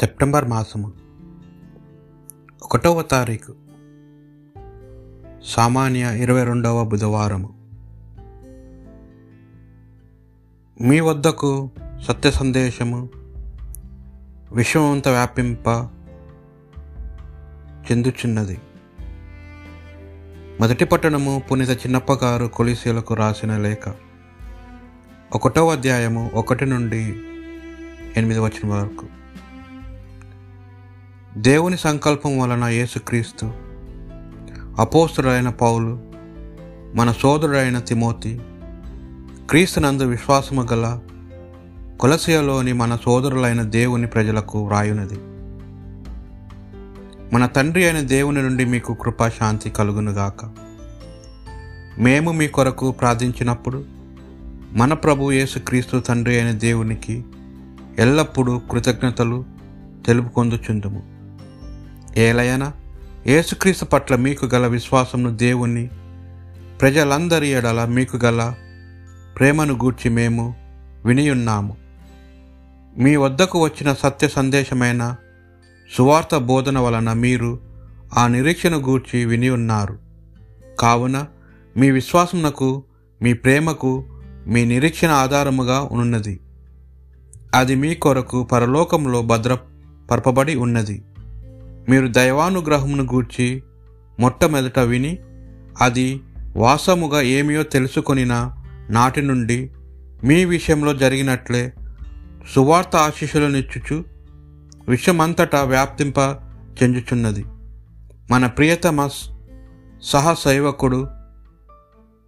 September మాసము. ఒకటవ తారీఖు. సామాన్య ఇరవై రెండవ బుధవారము. మీ వద్దకు సత్య సందేశము విశ్వమంత వ్యాపింప చెందుచున్నది. మొదటి పట్టణము పునీత చిన్నప్పగారు కొలిసీలకు రాసిన లేఖ. ఒకటవ అధ్యాయము ఒకటి నుండి ఎనిమిది వచ్చిన వరకు దేవుని సంకల్పం వలన యేసుక్రీస్తు అపోస్తుడైన పౌలు మన సోదరుడైన తిమోతి క్రీస్తునందు విశ్వాసము గల కొలసియలోని మన సోదరులైన దేవుని ప్రజలకు వ్రాయునది. మన తండ్రి అయిన దేవుని నుండి మీకు కృపా శాంతి కలుగునుగాక. మేము మీ కొరకు ప్రార్థించినప్పుడు మన ప్రభు యేసుక్రీస్తు తండ్రి అయిన దేవునికి ఎల్లప్పుడూ కృతజ్ఞతలు తెలుపుకొందుచుందుము. ఏలయన యేసుక్రీస్తు పట్ల మీకు గల విశ్వాసమును దేవుణ్ణి ప్రజలందరి ఎడల మీకు గల ప్రేమను గూర్చి మేము వినియున్నాము. మీ వద్దకు వచ్చిన సత్య సందేశమైన సువార్త బోధన వలన మీరు ఆ నిరీక్షను గూర్చి విని ఉన్నారు కావున మీ విశ్వాసమునకు మీ ప్రేమకు మీ నిరీక్షణ ఆధారముగా ఉన్నది. అది మీ కొరకు పరలోకంలో భద్రపరపబడి ఉన్నది. మీరు దైవానుగ్రహమును గూర్చి మొట్టమొదట విని అది వాసముగా ఏమియో తెలుసుకొనిన నాటి నుండి మీ విషయంలో జరిగినట్లే సువార్త ఆశీస్సులనిచ్చుచు విషయమంతటా వ్యాప్తింప చెందుచున్నది. మన ప్రియతమ సహసైవకుడు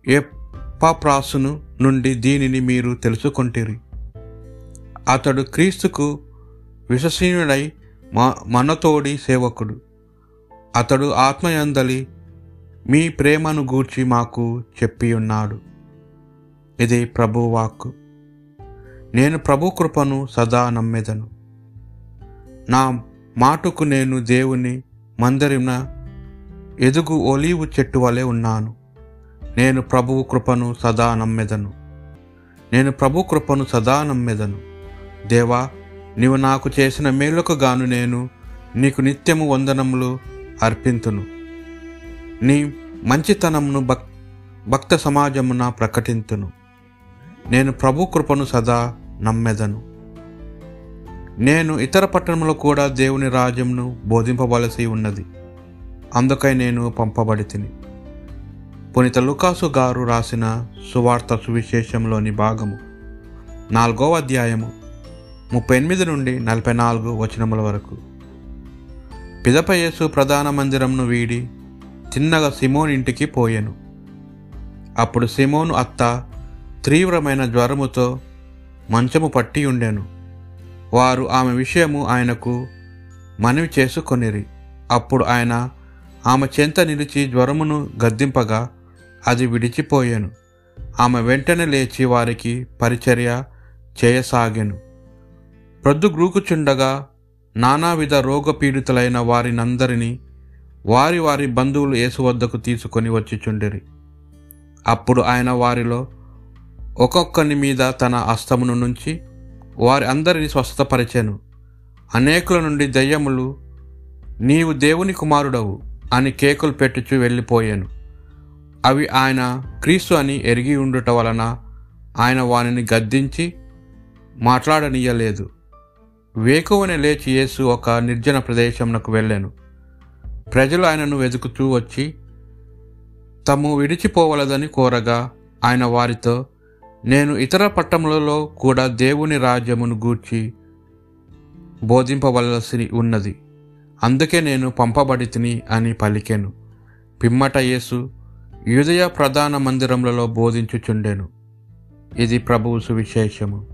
ఎప్పప్రాసును నుండి దీనిని మీరు తెలుసుకొంటిరి. అతడు క్రీస్తుకు విశ్వసనీయుడై మా మనతోడి సేవకుడు. అతడు ఆత్మయందలి మీ ప్రేమను గూర్చి మాకు చెప్పి ఉన్నాడు ఇది ప్రభువాక్కు. నేను ప్రభు కృపను సదా నమ్మెదను. నా మాటకు నేను దేవుని మందరిన ఎదుగు ఒలీవు చెట్టు వలె ఉన్నాను. నేను ప్రభువు కృపను సదా నమ్మెదను. నేను ప్రభు కృపను సదా నమ్మెదను. దేవా నీవు నాకు చేసిన మేలుకు గాను నేను నీకు నిత్యము వందనములు అర్పింతును. నీ మంచితనమును భక్ భక్త సమాజమున ప్రకటింతును. నేను ప్రభు కృపను సదా నమ్మెదను. నేను ఇతర పట్టణంలో కూడా దేవుని రాజ్యంను బోధింపవలసి ఉన్నది. అందుకై నేను పంపబడి తిని పునీత లుకాసు గారు రాసిన సువార్త సువిశేషంలోని భాగము. నాలుగవ అధ్యాయము. ముప్పై ఎనిమిది నుండి నలభై నాలుగు వచనముల వరకు. పిదప యేసు ప్రధాన మందిరంను వీడి తిన్నగా సిమోన్ ఇంటికి పోయాను. అప్పుడు సిమోను అత్త తీవ్రమైన జ్వరముతో మంచము పట్టి ఉండెను. వారు ఆమె విషయము ఆయనకు మనవి చేసుకొనిరి. అప్పుడు ఆయన ఆమె చెంత నిలిచి జ్వరమును గద్దింపగా అది విడిచిపోయాను. ఆమె వెంటనే లేచి వారికి పరిచర్య చేయసాగాను. ప్రొద్దు గ్రూకుచుండగా నానావిధ రోగపీడితులైన వారినందరినీ వారి వారి బంధువులు యేసు వద్దకు తీసుకొని వచ్చిచుండిరి. అప్పుడు ఆయన వారిలో ఒక్కొక్కని మీద తన అస్తమును నుంచి వారి అందరిని స్వస్థపరిచాను. అనేకుల నుండి దయ్యములు నీవు దేవుని కుమారుడవు అని కేకులు పెట్టుచు వెళ్ళిపోయాను. అవి ఆయన క్రీస్తు అని ఎరిగి ఉండుట వలన ఆయన వానిని గద్దించి మాట్లాడనీయలేదు. వేకువని లేచి యేసు ఒక నిర్జన ప్రదేశంనకు వెళ్ళాను. ప్రజలు ఆయనను వెతుకుతూ వచ్చి తము విడిచిపోవలదని కోరగా ఆయన వారితో నేను ఇతర పట్టణములలో కూడా దేవుని రాజ్యమును గూర్చి బోధింపవలసి ఉన్నది. అందుకే నేను పంపబడి తిని అని పలికాను. పిమ్మట యేసు యూదయ ప్రధాన మందిరములలో బోధించుచుండెను. ఇది ప్రభువు సువిశేషము.